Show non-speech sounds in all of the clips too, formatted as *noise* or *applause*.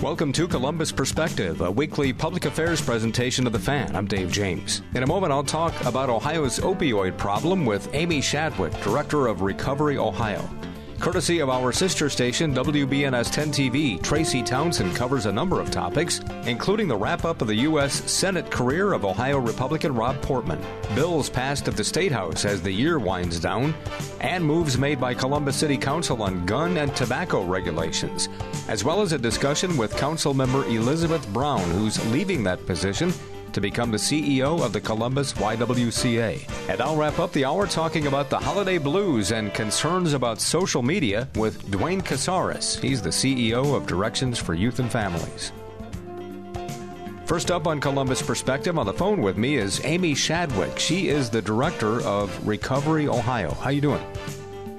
Welcome to Columbus Perspective, a weekly public affairs presentation of the fan. I'm Dave James. In a moment, I'll talk about Ohio's opioid problem with Aimee Shadwick, Director of Recovery Ohio. Courtesy of our sister station, WBNS 10 TV, Tracy Townsend covers a number of topics, including the wrap up of the U.S. Senate career of Ohio Republican Rob Portman, bills passed at the State House as the year winds down, and moves made by Columbus City Council on gun and tobacco regulations, as well as a discussion with Council member Elizabeth Brown, who's leaving that position to become the CEO of the Columbus YWCA. And I'll wrap up the hour talking about the holiday blues and concerns about social media with Duane Casares. He's the CEO of Directions for Youth and Families. First up on Columbus Perspective on the phone with me is Aimee Shadwick. She is the director of Recovery Ohio. How you doing?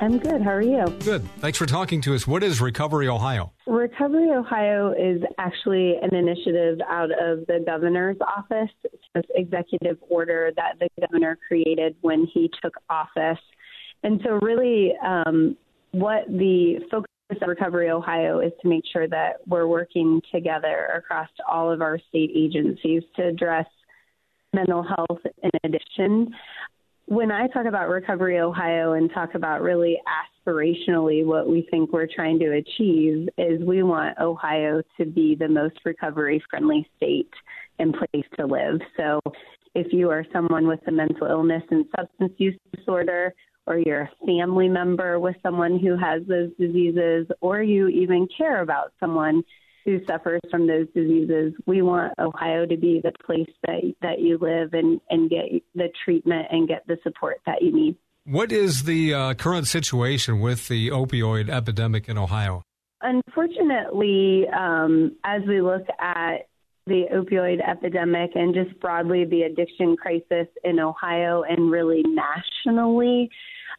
I'm good. How are you? Good. Thanks for talking to us. What is Recovery Ohio? Recovery Ohio is actually an initiative out of the governor's office. It's this executive order that the governor created when he took office. And so, really, um, what the focus of Recovery Ohio is to make sure that we're working together across all of our state agencies to address mental health in addiction when I talk about Recovery Ohio and talk about really aspirationally what we think we're trying to achieve is we want Ohio to be the most recovery friendly state and place to live. So if you are someone with a mental illness and substance use disorder, or you're a family member with someone who has those diseases, or you even care about someone who suffers from those diseases. We want Ohio to be the place that that you live and and get the treatment and get the support that you need. What is the uh, current situation with the opioid epidemic in Ohio? Unfortunately, um, as we look at the opioid epidemic and just broadly the addiction crisis in Ohio and really nationally,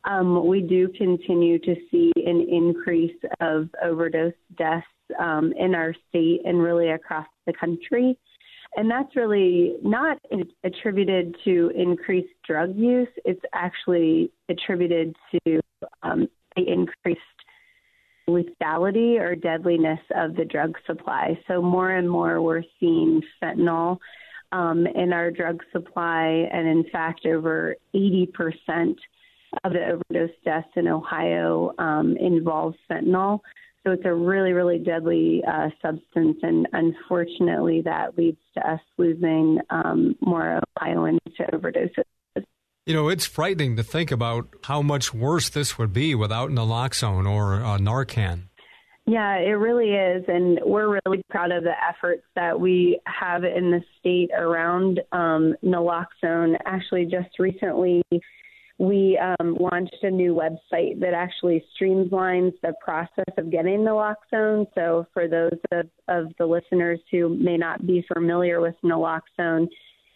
um, we do continue to see an increase of overdose deaths um, in our state and really across the country. And that's really not attributed to increased drug use. It's actually attributed to um, the increased lethality or deadliness of the drug supply. So more and more we're seeing fentanyl um, in our drug supply, and in fact, over 80% of the overdose deaths in Ohio um, involve fentanyl. So it's a really, really deadly uh, substance, and unfortunately, that leads to us losing um, more Ohioans to overdoses. You know, it's frightening to think about how much worse this would be without naloxone or uh, Narcan. Yeah, it really is. And we're really proud of the efforts that we have in the state around um, naloxone. Actually, just recently, we um, launched a new website that actually streamlines the process of getting naloxone. So, for those of, of the listeners who may not be familiar with naloxone,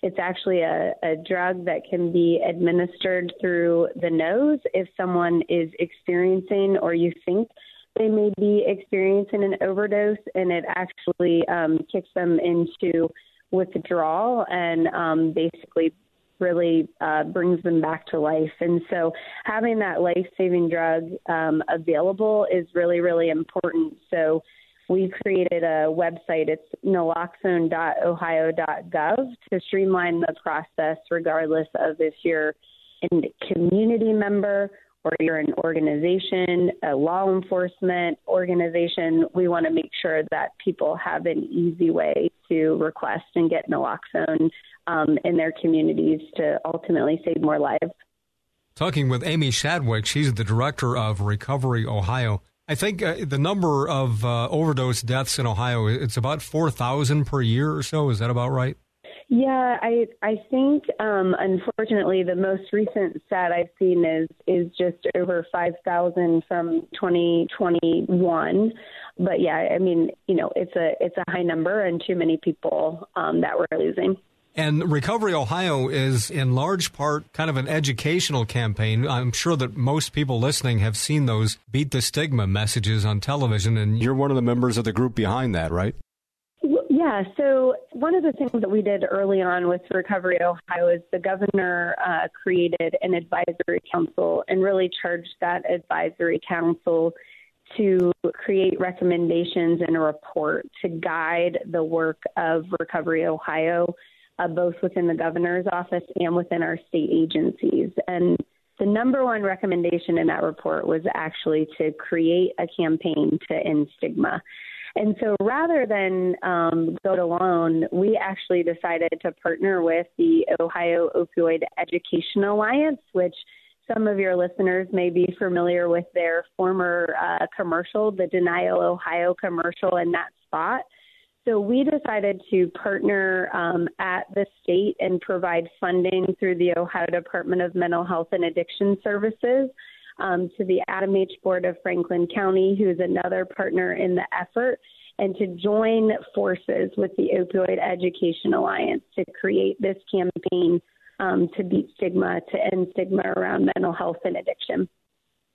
it's actually a, a drug that can be administered through the nose if someone is experiencing or you think they may be experiencing an overdose, and it actually um, kicks them into withdrawal and um, basically really uh, brings them back to life. And so having that life saving drug um, available is really, really important. So we created a website. It's naloxone.ohio.gov to streamline the process, regardless of if you're a community member or you're an organization, a law enforcement organization. We want to make sure that people have an easy way to request and get naloxone um, in their communities to ultimately save more lives. Talking with Aimee Shadwick, she's the director of Recovery Ohio. I think uh, the number of uh, overdose deaths in Ohio it's about four thousand per year or so. Is that about right? Yeah, I I think um, unfortunately the most recent stat I've seen is is just over five thousand from 2021. But yeah, I mean you know it's a it's a high number and too many people um, that we're losing. And Recovery Ohio is in large part kind of an educational campaign. I'm sure that most people listening have seen those beat the stigma messages on television, and you're one of the members of the group behind that, right? Yeah, so one of the things that we did early on with Recovery Ohio is the governor uh, created an advisory council and really charged that advisory council to create recommendations and a report to guide the work of Recovery Ohio, uh, both within the governor's office and within our state agencies. And the number one recommendation in that report was actually to create a campaign to end stigma. And so rather than um, go it alone, we actually decided to partner with the Ohio Opioid Education Alliance, which some of your listeners may be familiar with their former uh, commercial, the Denial Ohio commercial in that spot. So we decided to partner um, at the state and provide funding through the Ohio Department of Mental Health and Addiction Services um, to the ADAMH Board of Franklin County, who is another partner in the effort, and to join forces with the Opioid Education Alliance to create this campaign um, to beat stigma, to end stigma around mental health and addiction.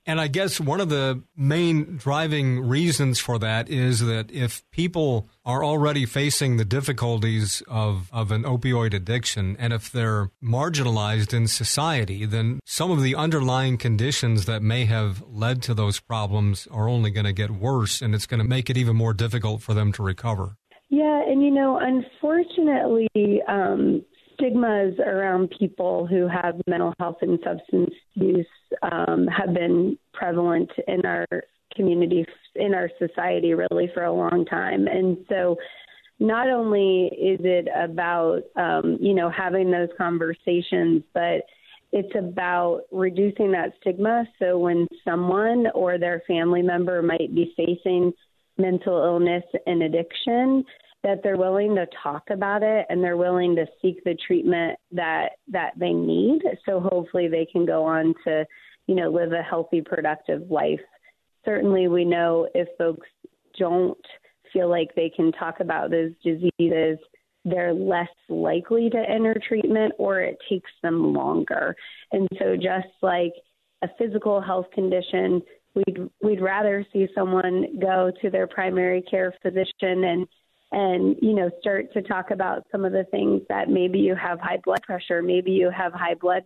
And I guess one of the main driving reasons for that is that if people are already facing the difficulties of, of an opioid addiction, and if they're marginalized in society, then some of the underlying conditions that may have led to those problems are only going to get worse, and it's going to make it even more difficult for them to recover. Yeah, and you know, unfortunately, um, stigmas around people who have mental health and substance use um, have been prevalent in our community, in our society, really for a long time. And so, not only is it about um, you know having those conversations, but it's about reducing that stigma. So when someone or their family member might be facing mental illness and addiction, that they're willing to talk about it and they're willing to seek the treatment that that they need. So hopefully they can go on to you know live a healthy productive life. Certainly we know if folks don't feel like they can talk about those diseases they're less likely to enter treatment or it takes them longer. And so just like a physical health condition we'd we'd rather see someone go to their primary care physician and and you know start to talk about some of the things that maybe you have high blood pressure maybe you have high blood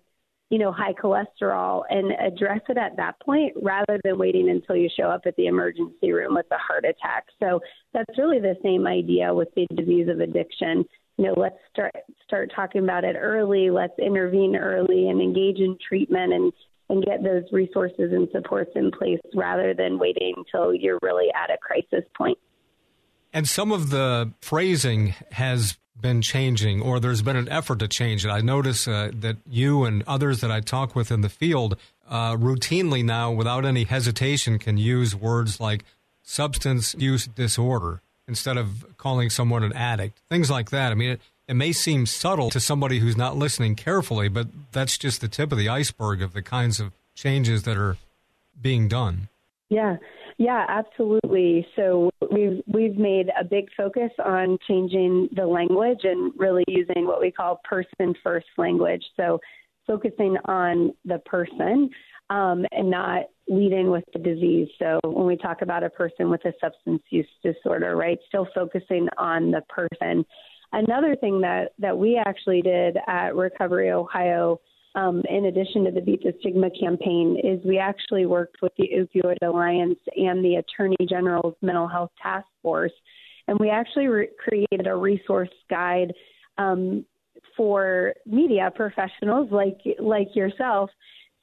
you know high cholesterol and address it at that point rather than waiting until you show up at the emergency room with a heart attack. So that's really the same idea with the disease of addiction. You know let's start start talking about it early. Let's intervene early and engage in treatment and and get those resources and supports in place rather than waiting until you're really at a crisis point and some of the phrasing has been changing, or there's been an effort to change it. I notice uh, that you and others that I talk with in the field uh, routinely now, without any hesitation, can use words like substance use disorder instead of calling someone an addict. Things like that. I mean, it, it may seem subtle to somebody who's not listening carefully, but that's just the tip of the iceberg of the kinds of changes that are being done. Yeah. Yeah, absolutely. So we've we've made a big focus on changing the language and really using what we call person first language. So focusing on the person um, and not leading with the disease. So when we talk about a person with a substance use disorder, right, still focusing on the person. Another thing that that we actually did at Recovery Ohio um, in addition to the Beat the Stigma campaign, is we actually worked with the Opioid Alliance and the Attorney General's Mental Health Task Force, and we actually re- created a resource guide um, for media professionals like like yourself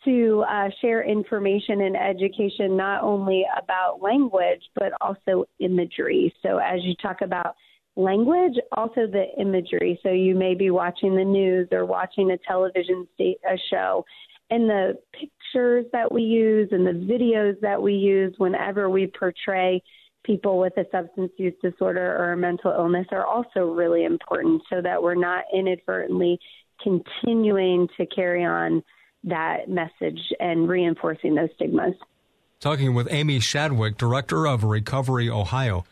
to uh, share information and education not only about language but also imagery. So as you talk about language, also the imagery. So you may be watching the news or watching a television a show, and the pictures that we use and the videos that we use whenever we portray people with a substance use disorder or a mental illness are also really important so that we're not inadvertently continuing to carry on that message and reinforcing those stigmas. Talking with Aimee Shadwick, Director of Recovery Ohio.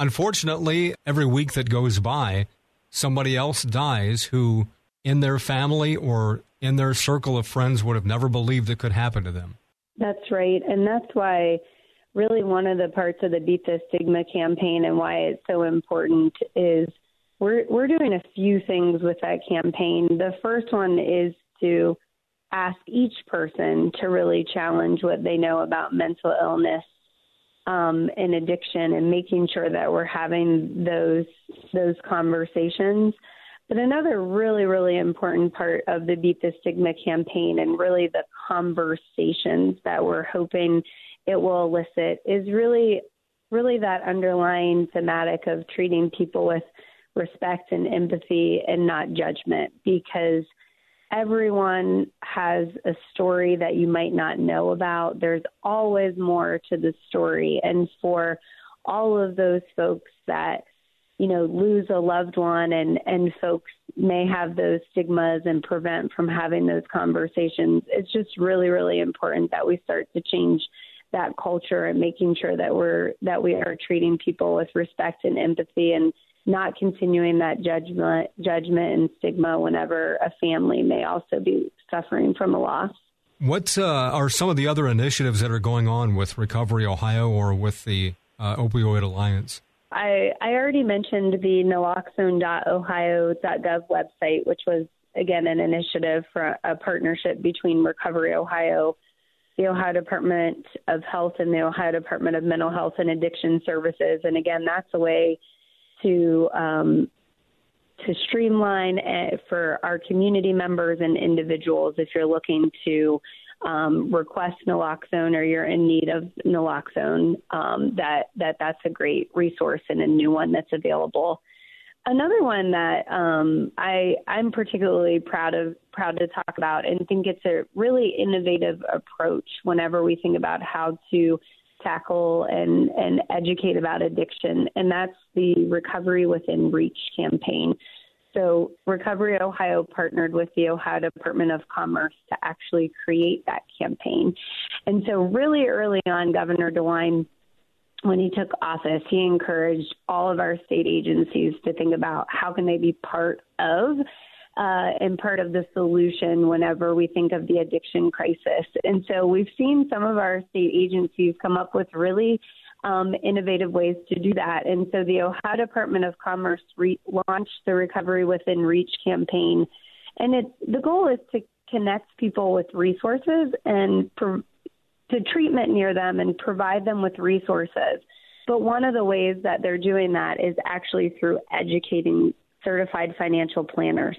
Unfortunately, every week that goes by, somebody else dies who, in their family or in their circle of friends, would have never believed it could happen to them. That's right. And that's why, really, one of the parts of the Beat the Stigma campaign and why it's so important is we're, we're doing a few things with that campaign. The first one is to ask each person to really challenge what they know about mental illness um, in addiction and making sure that we're having those those conversations. But another really, really important part of the Beat the Stigma campaign and really the conversations that we're hoping it will elicit is really, really that underlying thematic of treating people with respect and empathy and not judgment because everyone has a story that you might not know about. There's always more to the story. And for all of those folks that, you know, lose a loved one and, and folks may have those stigmas and prevent from having those conversations, it's just really, really important that we start to change that culture and making sure that we're that we are treating people with respect and empathy and not continuing that judgment judgment and stigma whenever a family may also be suffering from a loss. What uh, are some of the other initiatives that are going on with Recovery Ohio or with the uh, Opioid Alliance? I, I already mentioned the naloxone.ohio.gov website, which was, again, an initiative for a partnership between Recovery Ohio, the Ohio Department of Health, and the Ohio Department of Mental Health and Addiction Services. And again, that's a way to um, to streamline for our community members and individuals. If you're looking to um, request naloxone or you're in need of naloxone um, that that that's a great resource and a new one that's available. Another one that um, I I'm particularly proud of proud to talk about and think it's a really innovative approach whenever we think about how to tackle and, and educate about addiction, and that's the Recovery Within Reach campaign. So, Recovery Ohio partnered with the Ohio Department of Commerce to actually create that campaign. And so, really early on, Governor DeWine, when he took office, he encouraged all of our state agencies to think about how can they be part of uh, and part of the solution whenever we think of the addiction crisis. And so we've seen some of our state agencies come up with really um, innovative ways to do that. And so the Ohio Department of Commerce re- launched the Recovery Within Reach campaign. And it, the goal is to connect people with resources and pro- to treatment near them and provide them with resources. But one of the ways that they're doing that is actually through educating certified financial planners.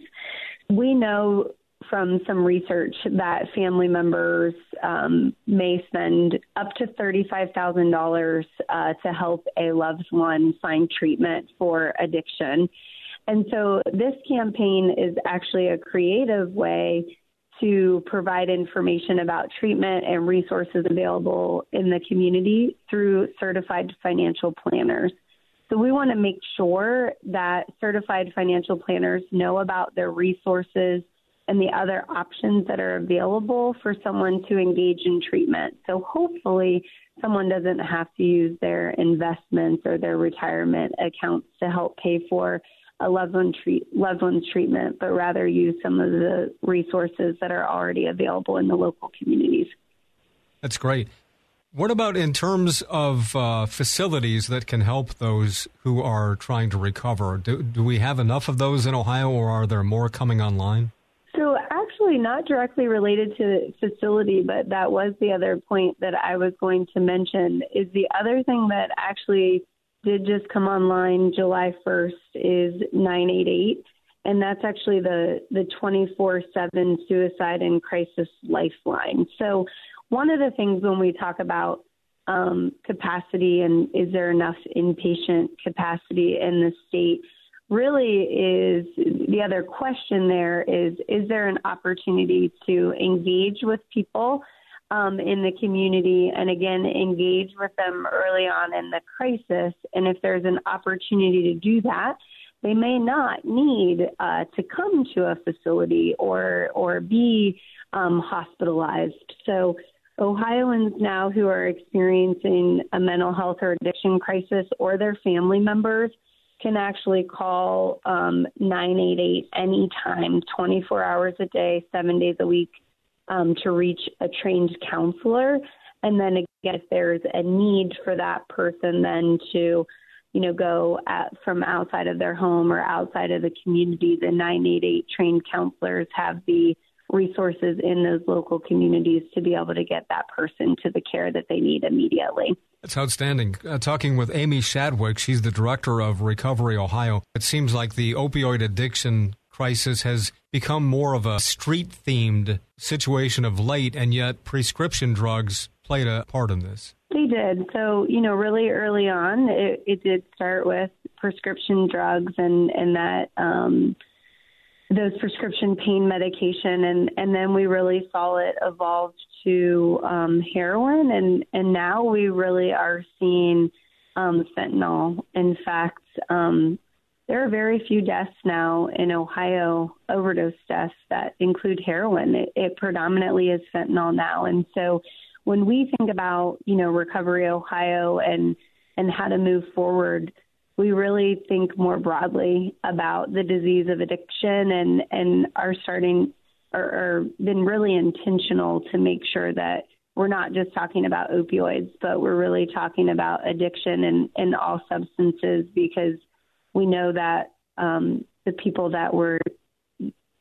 We know from some research that family members um, may spend up to $35,000 uh, to help a loved one find treatment for addiction. And so this campaign is actually a creative way to provide information about treatment and resources available in the community through certified financial planners. So we want to make sure that certified financial planners know about their resources and the other options that are available for someone to engage in treatment. So hopefully someone doesn't have to use their investments or their retirement accounts to help pay for a loved one treat loved one's treatment, but rather use some of the resources that are already available in the local communities. That's great. What about in terms of uh, facilities that can help those who are trying to recover? Do, do we have enough of those in Ohio, or are there more coming online? So, actually, not directly related to facility, but that was the other point that I was going to mention. Is the other thing that actually did just come online July 1st is 988 and that's actually the the 24/7 suicide and crisis lifeline. So one of the things when we talk about um, capacity and is there enough inpatient capacity in the state really is the other question there is is there an opportunity to engage with people um, in the community and again engage with them early on in the crisis? And if there's an opportunity to do that they may not need uh, to come to a facility or or be um, hospitalized. So Ohioans now who are experiencing a mental health or addiction crisis or their family members can actually call um, 988 anytime, 24 hours a day, seven days a week, um, to reach a trained counselor. And then again, if there's a need for that person, then to you know, go at, from outside of their home or outside of the community, the 988 trained counselors have the resources in those local communities to be able to get that person to the care that they need immediately. That's outstanding. Uh, talking with Aimee Shadwick, she's the director of Recovery Ohio. It seems like the opioid addiction crisis has become more of a street themed situation of late, and yet prescription drugs played a part in this. They did. So, you know, really early on, it, it did start with prescription drugs and, and that. Um, those prescription pain medication and and then we really saw it evolve to um, heroin and and now we really are seeing um, fentanyl. In fact um, there are very few deaths now in Ohio overdose deaths that include heroin. It, it predominantly is fentanyl now. And so when we think about you know recovery Ohio and and how to move forward we really think more broadly about the disease of addiction and, and are starting or, or been really intentional to make sure that we're not just talking about opioids, but we're really talking about addiction and, and all substances because we know that um, the people that were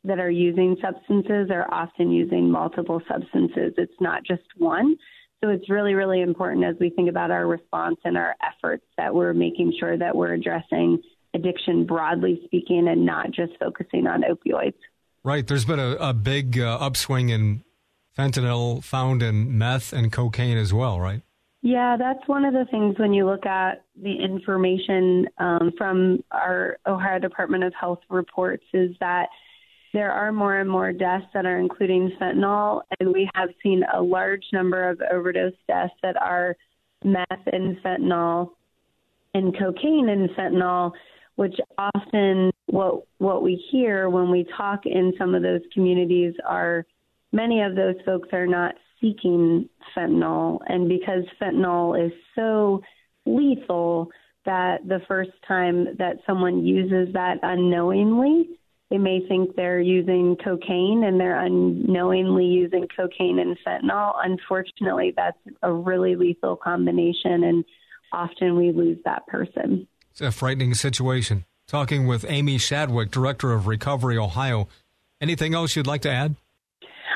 that are using substances are often using multiple substances. It's not just one. So it's really, really important as we think about our response and our efforts that we're making sure that we're addressing addiction broadly speaking and not just focusing on opioids. Right. There's been a, a big uh, upswing in fentanyl found in meth and cocaine as well, right? Yeah, that's one of the things when you look at the information um, from our Ohio Department of Health reports is that there are more and more deaths that are including fentanyl, and we have seen a large number of overdose deaths that are meth and fentanyl and cocaine and fentanyl, which often what what we hear when we talk in some of those communities are many of those folks are not seeking fentanyl, and because fentanyl is so lethal that the first time that someone uses that unknowingly they may think they're using cocaine and they're unknowingly using cocaine and fentanyl. Unfortunately, that's a really lethal combination, and often we lose that person. It's a frightening situation. Talking with Aimee Shadwick, Director of Recovery Ohio. Anything else you'd like to add?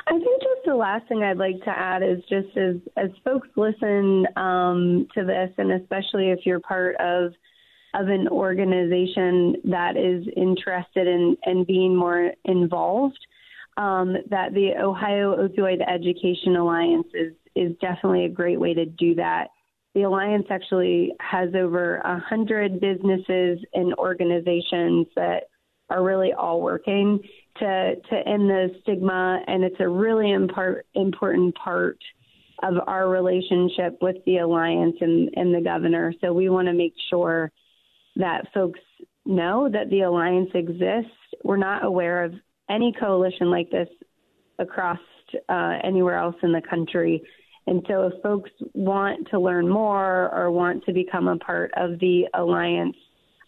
I think just the last thing I'd like to add is just as as folks listen um, to this, and especially if you're part of of an organization that is interested in, in being more involved, um, that the Ohio Opioid Education Alliance is, is definitely a great way to do that. The Alliance actually has over a hundred businesses and organizations that are really all working to to end the stigma, and it's a really impar- important part of our relationship with the alliance and, and the governor. So we want to make sure that folks know that the alliance exists. We're not aware of any coalition like this across uh, anywhere else in the country. And so, if folks want to learn more or want to become a part of the alliance,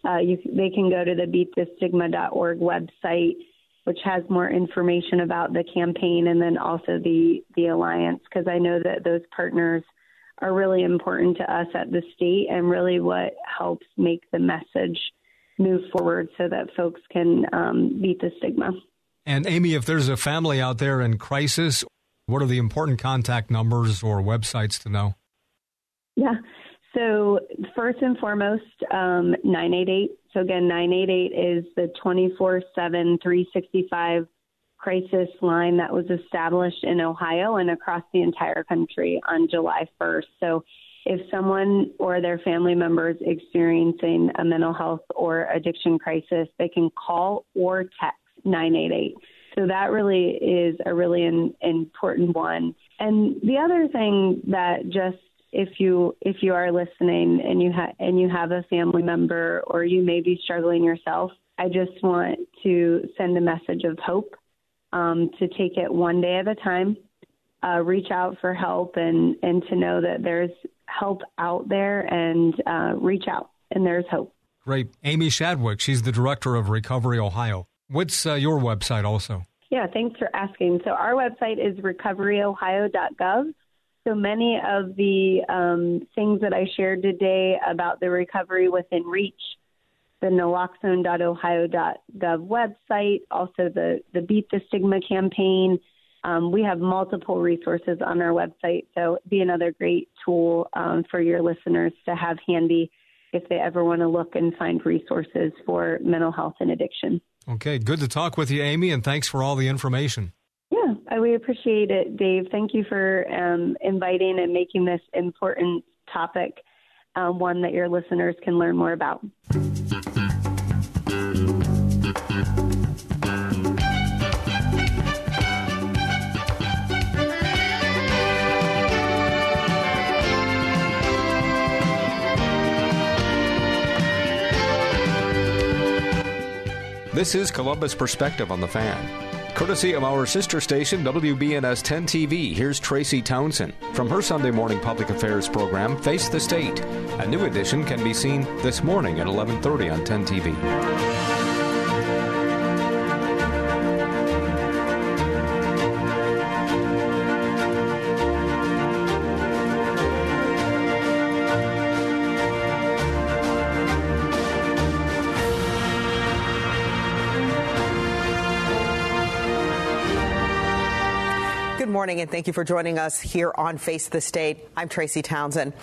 uh, you, they can go to the beatthestigma.org website, which has more information about the campaign and then also the the alliance. Because I know that those partners are really important to us at the state and really what helps make the message move forward so that folks can um, beat the stigma. And Aimee, if there's a family out there in crisis, what are the important contact numbers or websites to know? Yeah. So, first and foremost, um, 988. So, again, 988 is the 24 7, 365 crisis line that was established in Ohio and across the entire country on July 1st. So, if someone or their family members experiencing a mental health or addiction crisis, they can call or text 988. So that really is a really in, important one. And the other thing that just if you if you are listening and you have and you have a family member or you may be struggling yourself, I just want to send a message of hope um, to take it one day at a time, uh, reach out for help, and and to know that there's help out there, and uh, reach out, and there's hope. Great, Aimee Shadwick. She's the director of Recovery Ohio. What's uh, your website also? Yeah, thanks for asking. So our website is recoveryohio.gov. So many of the um, things that I shared today about the recovery within reach the naloxone.ohio.gov website, also the, the Beat the Stigma campaign, Um, we have multiple resources on our website, so it'd be another great tool um, for your listeners to have handy if they ever want to look and find resources for mental health and addiction. Okay, good to talk with you, Aimee, and thanks for all the information. Yeah, I, we appreciate it, Dave. Thank you for um, inviting and making this important topic um, one that your listeners can learn more about. This is Columbus Perspective on the Fan. Courtesy of our sister station, WBNS 10 TV, here's Tracy Townsend from her Sunday morning public affairs program, Face the State. A new edition can be seen this morning at 11:30 on 10 TV. Morning and thank you for joining us here on Face the State. I'm Tracy Townsend.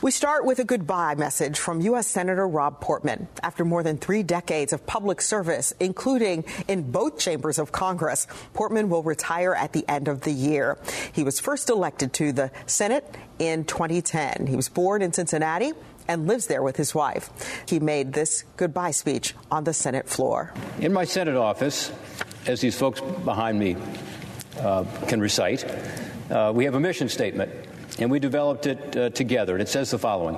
We start with a goodbye message from U.S. Senator Rob Portman. After more than three decades of public service, including in both chambers of Congress, Portman will retire at the end of the year. He was first elected to the Senate in 2010. He was born in Cincinnati and lives there with his wife. He made this goodbye speech on the Senate floor. In my Senate office, as these folks behind me uh, can recite. Uh, we have a mission statement, and we developed it uh, together, and it says the following.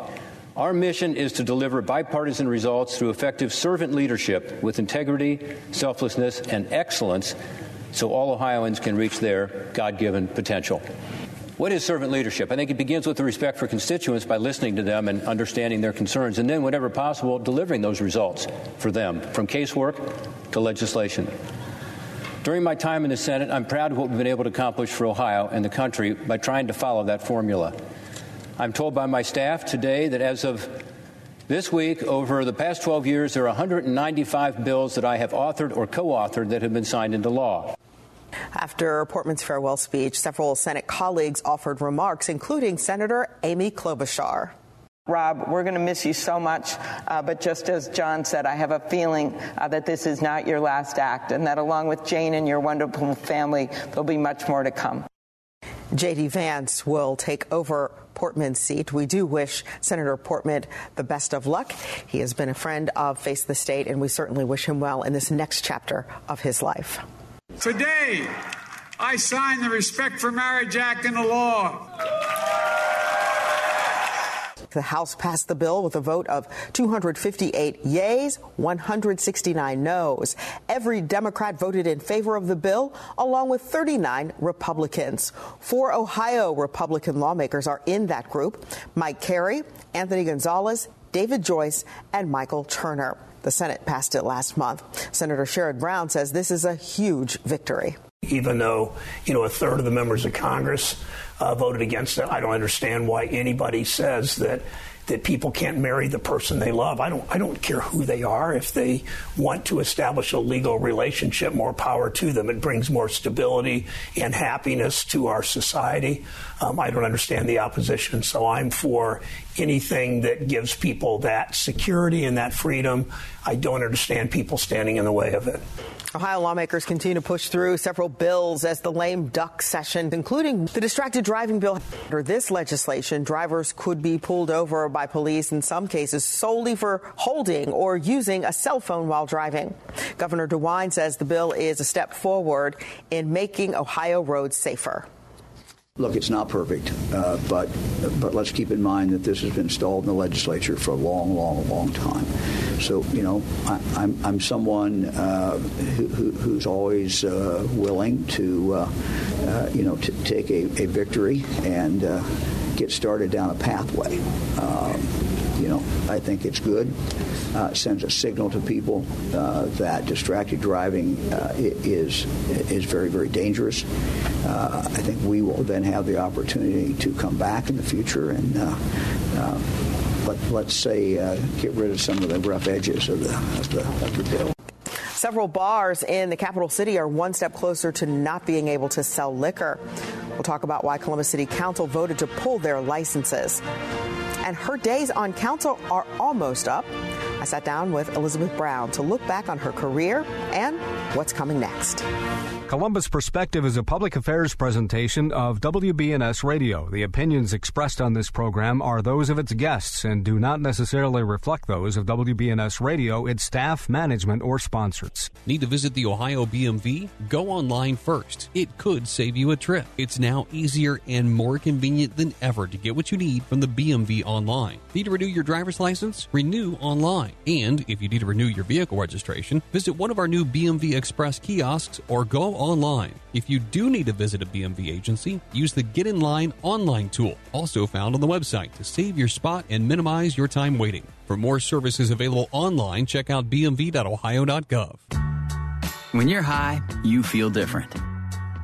Our mission is to deliver bipartisan results through effective servant leadership with integrity, selflessness, and excellence so all Ohioans can reach their God given potential. What is servant leadership? I think it begins with the respect for constituents by listening to them and understanding their concerns, and then, whenever possible, delivering those results for them, from casework to legislation. During my time in the Senate, I'm proud of what we've been able to accomplish for Ohio and the country by trying to follow that formula. I'm told by my staff today that as of this week, over the past 12 years, there are 195 bills that I have authored or co authored that have been signed into law. After Portman's farewell speech, several Senate colleagues offered remarks, including Senator Amy Klobuchar. Rob, we're going to miss you so much. Uh, but just as John said, I have a feeling uh, that this is not your last act, and that along with Jane and your wonderful family, there'll be much more to come. J.D. Vance will take over Portman's seat. We do wish Senator Portman the best of luck. He has been a friend of Face the State, and we certainly wish him well in this next chapter of his life. Today, I sign the Respect for Marriage Act into law. The House passed the bill with a vote of 258 yeas, 169 noes. Every Democrat voted in favor of the bill, along with 39 Republicans. Four Ohio Republican lawmakers are in that group Mike Carey, Anthony Gonzalez, David Joyce, and Michael Turner. The Senate passed it last month. Senator Sherrod Brown says this is a huge victory. Even though, you know, a third of the members of Congress uh, voted against it, I don't understand why anybody says that that people can't marry the person they love. I don't I don't care who they are. If they want to establish a legal relationship, more power to them. It brings more stability and happiness to our society. Um, I don't understand the opposition, so I'm for anything that gives people that security and that freedom. I don't understand people standing in the way of it. Ohio lawmakers continue to push through several bills as the lame duck session, including the distracted driving bill. Under this legislation, drivers could be pulled over by police in some cases solely for holding or using a cell phone while driving. Governor DeWine says the bill is a step forward in making Ohio roads safer. Look, it's not perfect, uh, but but let's keep in mind that this has been stalled in the legislature for a long, long, long time. So you know, I, am I'm, I'm someone uh, who, who's always uh, willing to uh, uh, you know to take a, a victory and uh, get started down a pathway. Um, you know, I think it's good. Uh, sends a signal to people uh, that distracted driving uh, is is very very dangerous. Uh, I think we will then have the opportunity to come back in the future and. Uh, uh, let, let's say get rid of some of the rough edges of the, of the, of the bill. Several bars in the capital city are one step closer to not being able to sell liquor. We'll talk about why Columbus City Council voted to pull their licenses. And her days on council are almost up. I sat down with Elizabeth Brown to look back on her career and what's coming next. Columbus Perspective is a public affairs presentation of WBNS Radio. The opinions expressed on this program are those of its guests and do not necessarily reflect those of WBNS Radio, its staff, management, or sponsors. Need to visit the Ohio BMV? Go online first. It could save you a trip. It's now easier and more convenient than ever to get what you need from the BMV online. Need to renew your driver's license? Renew online. And if you need to renew your vehicle registration, visit one of our new BMV Express kiosks or go online. If you do need to visit a BMV agency, use the Get in Line online tool, also found on the website to save your spot and minimize your time waiting. For more services available online, check out bmv.ohio.gov. When you're high, you feel different.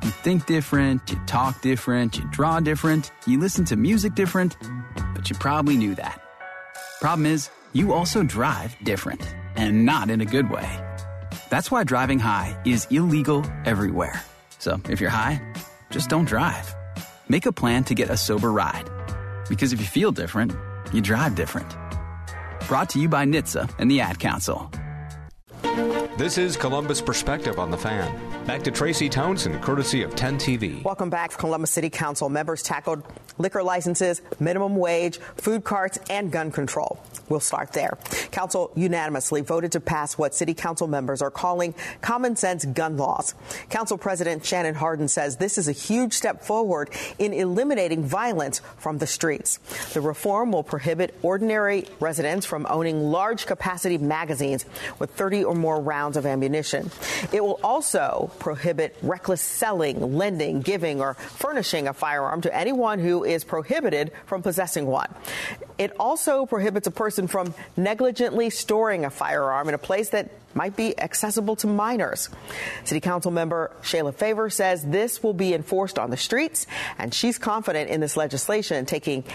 You think different, you talk different, you draw different, you listen to music different, but you probably knew that. Problem is, you also drive different, and not in a good way. That's why driving high is illegal everywhere. So if you're high, just don't drive. Make a plan to get a sober ride. Because if you feel different, you drive different. Brought to you by NHTSA and the Ad Council. This is Columbus Perspective on the Fan. Back to Tracy Townsend, courtesy of 10 TV. Welcome back. Columbus City Council members tackled liquor licenses, minimum wage, food carts, and gun control. We'll start there. Council unanimously voted to pass what city council members are calling common sense gun laws. Council President Shannon Hardin says this is a huge step forward in eliminating violence from the streets. The reform will prohibit ordinary residents from owning large capacity magazines with 30 or more rounds of ammunition. It will also prohibit reckless selling, lending, giving, or furnishing a firearm to anyone who is prohibited from possessing one. It also prohibits a person from negligently storing a firearm in a place that might be accessible to minors. City Council member Shayla Favor says this will be enforced on the streets, and she's confident in this legislation, taking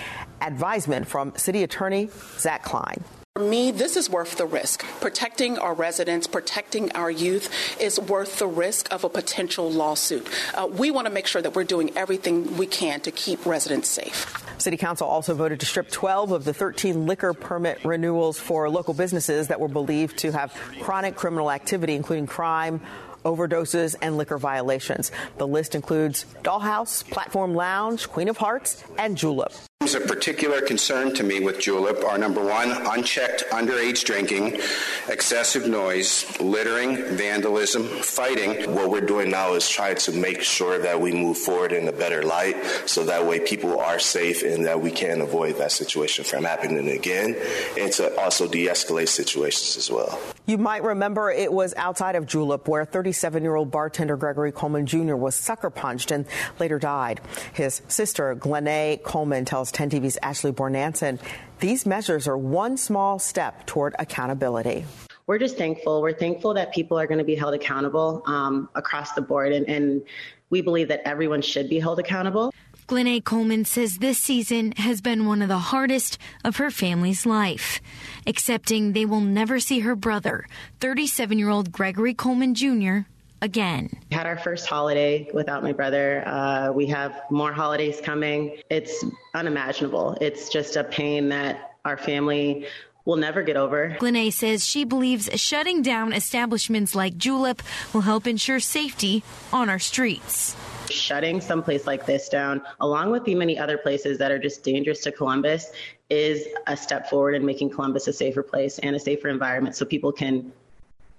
advisement from City Attorney Zach Klein. For me, this is worth the risk. Protecting our residents, protecting our youth is worth the risk of a potential lawsuit. Uh, we want to make sure that we're doing everything we can to keep residents safe. City Council also voted to strip 12 of the 13 liquor permit renewals for local businesses that were believed to have chronic criminal activity, including crime, overdoses, and liquor violations. The list includes Dollhouse, Platform Lounge, Queen of Hearts, and Julep. Of particular concern to me with Julep are number one, unchecked underage drinking, excessive noise, littering, vandalism, fighting. What we're doing now is trying to make sure that we move forward in a better light so that way people are safe and that we can avoid that situation from happening again and to also de escalate situations as well. You might remember it was outside of Julep where 37 year old bartender Gregory Coleman Jr. was sucker punched and later died. His sister, Glennae Coleman, tells 10 TV's Ashley Bornanson these measures are one small step toward accountability. We're just thankful. We're thankful that people are going to be held accountable um, across the board, and, and we believe that everyone should be held accountable. Glennae Coleman says this season has been one of the hardest of her family's life, accepting they will never see her brother, 37 year old Gregory Coleman Jr., again. We had our first holiday without my brother. Uh, we have more holidays coming. It's unimaginable. It's just a pain that our family will never get over. Glennae says she believes shutting down establishments like Julep will help ensure safety on our streets. Shutting some place like this down, along with the many other places that are just dangerous to Columbus, is a step forward in making Columbus a safer place and a safer environment so people can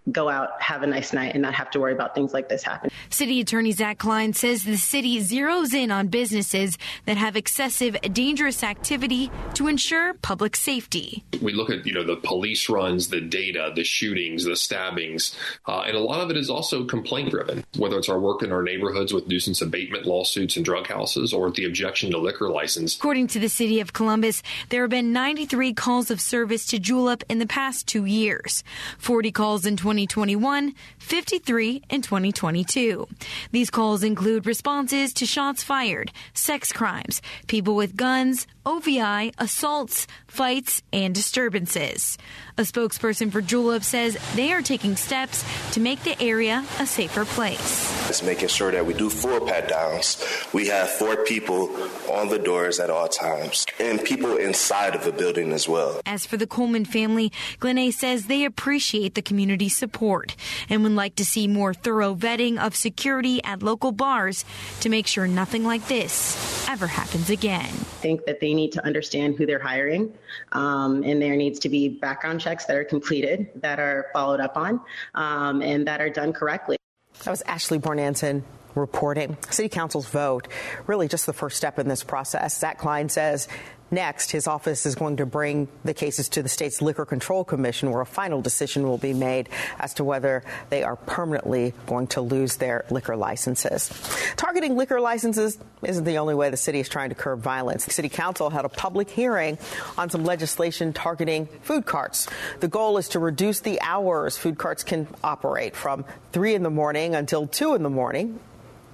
go out, have a nice night, and not have to worry about things like this happening. City Attorney Zach Klein says the city zeroes in on businesses that have excessive dangerous activity to ensure public safety. We look at you know the police runs, the data, the shootings, the stabbings, uh, and a lot of it is also complaint driven. Whether it's our work in our neighborhoods with nuisance abatement lawsuits and drug houses, or the objection to liquor license. According to the city of Columbus, there have been 93 calls of service to Julep in the past two years, 40 calls in 20 2021, 53 in 2022. These calls include responses to shots fired, sex crimes, people with guns, OVI, assaults, fights, and disturbances. A spokesperson for Julep says they are taking steps to make the area a safer place. It's making sure that we do four pat downs. We have four people on the doors at all times and people inside of the building as well. As for the Coleman family, Glennae says they appreciate the community support and would like to see more thorough vetting of security at local bars to make sure nothing like this ever happens again. I think that they need to understand who they're hiring, um, and there needs to be background checks that are completed, that are followed up on, um, and that are done correctly. That was Ashley Bornanson reporting. City Council's vote, really just the first step in this process. Zach Klein says Next, his office is going to bring the cases to the state's Liquor Control Commission, where a final decision will be made as to whether they are permanently going to lose their liquor licenses. Targeting liquor licenses isn't the only way the city is trying to curb violence. The city council had a public hearing on some legislation targeting food carts. The goal is to reduce the hours food carts can operate from 3 in the morning until 2 in the morning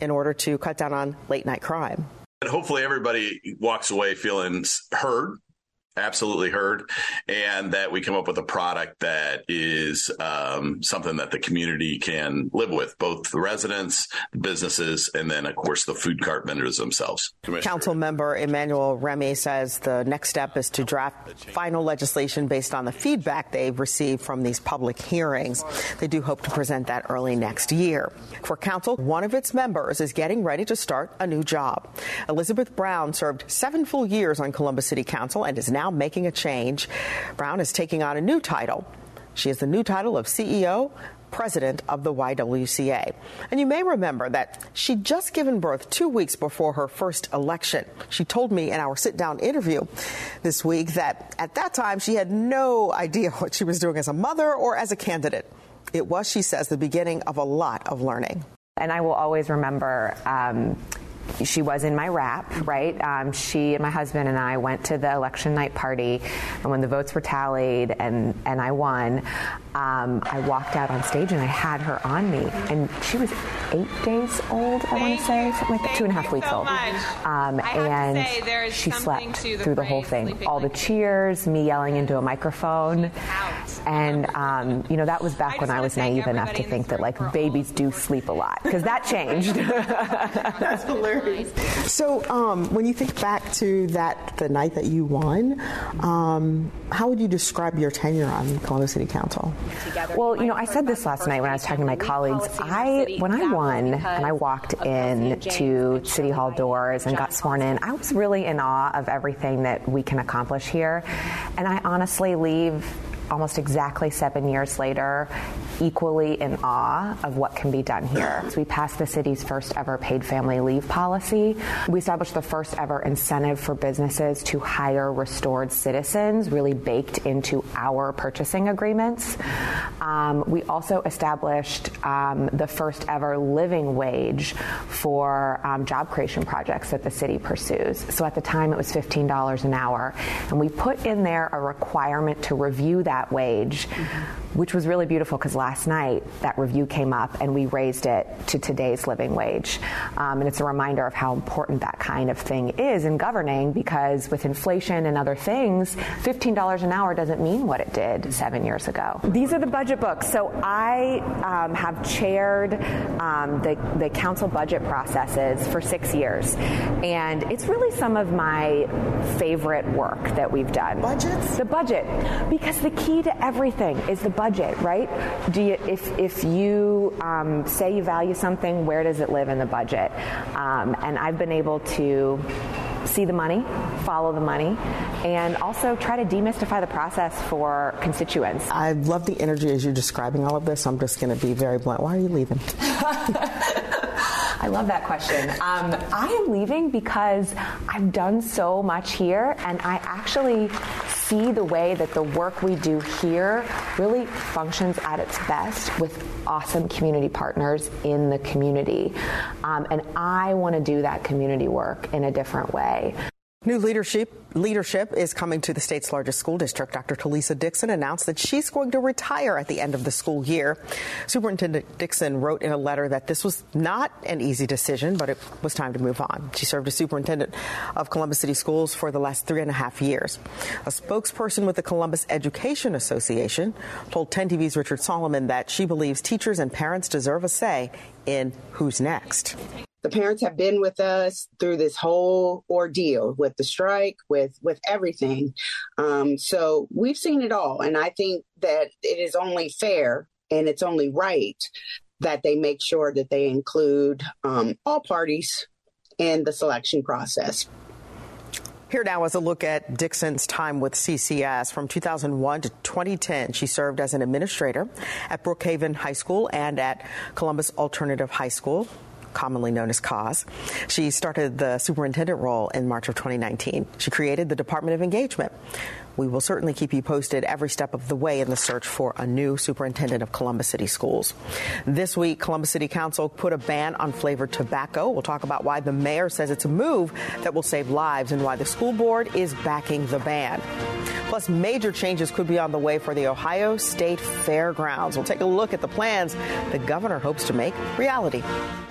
in order to cut down on late night crime. And hopefully everybody walks away feeling heard absolutely heard, and that we come up with a product that is um, something that the community can live with, both the residents, the businesses, and then, of course, the food cart vendors themselves. Council member Emmanuel Remy says the next step is to draft final legislation based on the feedback they've received from these public hearings. They do hope to present that early next year. For council, one of its members is getting ready to start a new job. Elizabeth Brown served seven full years on Columbus City Council and is now now making a change. Brown is taking on a new title. She has the new title of CEO president of the YWCA. And you may remember that she'd just given birth two weeks before her first election. She told me in our sit down interview this week that at that time she had no idea what she was doing as a mother or as a candidate. It was, she says, the beginning of a lot of learning. And I will always remember. Um, she was in my wrap, right? Um, she and my husband and I went to the election night party, and when the votes were tallied and, and I won, um, I walked out on stage and I had her on me, and she was eight days old, I want to say, something like that, two and a half weeks so old. Um, and she slept the through the whole thing. All the cheers, me yelling into a microphone, and um, you know that was back when I was naive enough to think that like babies do sleep a lot because that changed. *laughs* That's hilarious. So um, when you think back to that the night that you won, um, how would you describe your tenure on Columbus City Council? Well, you know, I said this last night when I was talking to my colleagues. I, when I won and I walked in to City Hall doors and got sworn in, I was really in awe of everything that we can accomplish here. And I honestly leave almost exactly seven years later, equally in awe of what can be done here. So we passed the city's first ever paid family leave policy. We established the first ever incentive for businesses to hire restored citizens, really baked into our purchasing agreements. Um, we also established um, the first ever living wage for um, job creation projects that the city pursues. So at the time it was $15 an hour. And we put in there a requirement to review that that wage, mm-hmm. which was really beautiful because last night that review came up and we raised it to today's living wage. Um, and it's a reminder of how important that kind of thing is in governing because with inflation and other things, $15 an hour doesn't mean what it did seven years ago. These are the budget books. So I um, have chaired um, the, the council budget processes for six years. And it's really some of my favorite work that we've done. Budgets? The budget. Because the key to everything is the budget, right? Do you, if if you um, say you value something, where does it live in the budget? Um, and I've been able to see the money, follow the money, and also try to demystify the process for constituents. I love the energy as you're describing all of this. I'm just going to be very blunt. Why are you leaving? *laughs* I love that question. Um, I am leaving because I've done so much here, and I actually see the way that the work we do here really functions at its best with awesome community partners in the community. Um, and I want to do that community work in a different way. New leadership leadership is coming to the state's largest school district. Dr. Talisa Dixon announced that she's going to retire at the end of the school year. Superintendent Dixon wrote in a letter that this was not an easy decision, but it was time to move on. She served as superintendent of Columbus City Schools for the last three and a half years. A spokesperson with the Columbus Education Association told 10 TV's Richard Solomon that she believes teachers and parents deserve a say in who's next the parents have been with us through this whole ordeal with the strike with with everything. Um, so we've seen it all and i think that it is only fair and it's only right that they make sure that they include um, all parties in the selection process. Here now is a look at Dixon's time with CCS. From 2001 to 2010, she served as an administrator at Brookhaven High School and at Columbus Alternative High School commonly known as CAUSE. She started the superintendent role in March of 2019. She created the Department of Engagement. We will certainly keep you posted every step of the way in the search for a new superintendent of Columbus City Schools. This week, Columbus City Council put a ban on flavored tobacco. We'll talk about why the mayor says it's a move that will save lives and why the school board is backing the ban. Plus, major changes could be on the way for the Ohio State Fairgrounds. We'll take a look at the plans the governor hopes to make reality.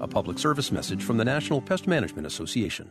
A public service message from the National Pest Management Association.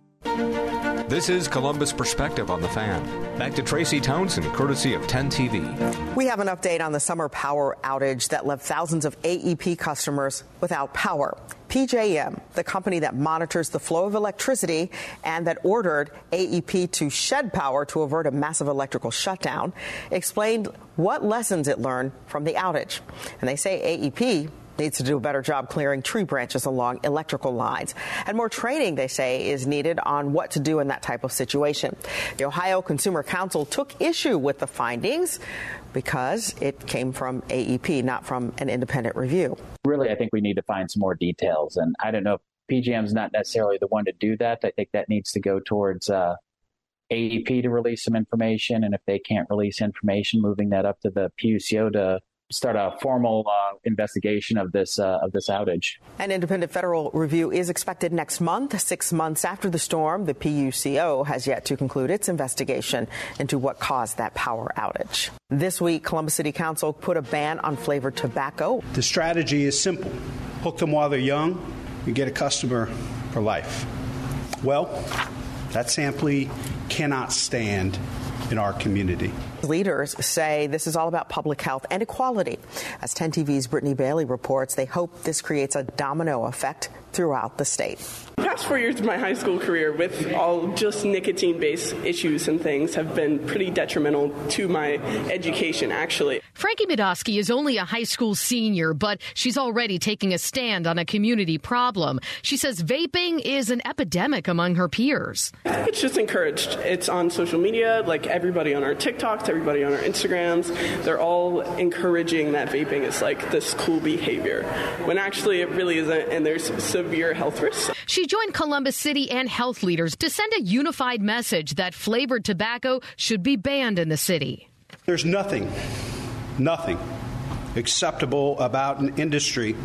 This is Columbus Perspective on the Fan. Back to Tracy Townsend, courtesy of 10 TV. We have an update on the summer power outage that left thousands of AEP customers without power. PJM, the company that monitors the flow of electricity and that ordered AEP to shed power to avert a massive electrical shutdown, explained what lessons it learned from the outage. And they say AEP needs to do a better job clearing tree branches along electrical lines. And more training, they say, is needed on what to do in that type of situation. The Ohio Consumer Council took issue with the findings because it came from AEP, not from an independent review. Really, I think we need to find some more details. And I don't know if PJM is not necessarily the one to do that. I think that needs to go towards uh, AEP to release some information. And if they can't release information, moving that up to the PUCO to start a formal uh, investigation of this uh, of this outage. An independent federal review is expected next month, six months after the storm. The PUCO has yet to conclude its investigation into what caused that power outage. This week, Columbus City Council put a ban on flavored tobacco. The strategy is simple: hook them while they're young, you get a customer for life. Well, that simply cannot stand in our community. Leaders say this is all about public health and equality. As 10 TV's Brittany Bailey reports, they hope this creates a domino effect throughout the state. The past four years of my high school career, with all just nicotine based issues and things, have been pretty detrimental to my education, actually. Frankie Midosky is only a high school senior, but she's already taking a stand on a community problem. She says vaping is an epidemic among her peers. It's just encouraged. It's on social media, like everybody on our TikToks, everybody on our Instagrams. They're all encouraging that vaping is like this cool behavior, when actually it really isn't, and there's severe health risks. She joined Columbus City and health leaders to send a unified message that flavored tobacco should be banned in the city. There's nothing, nothing acceptable about an industry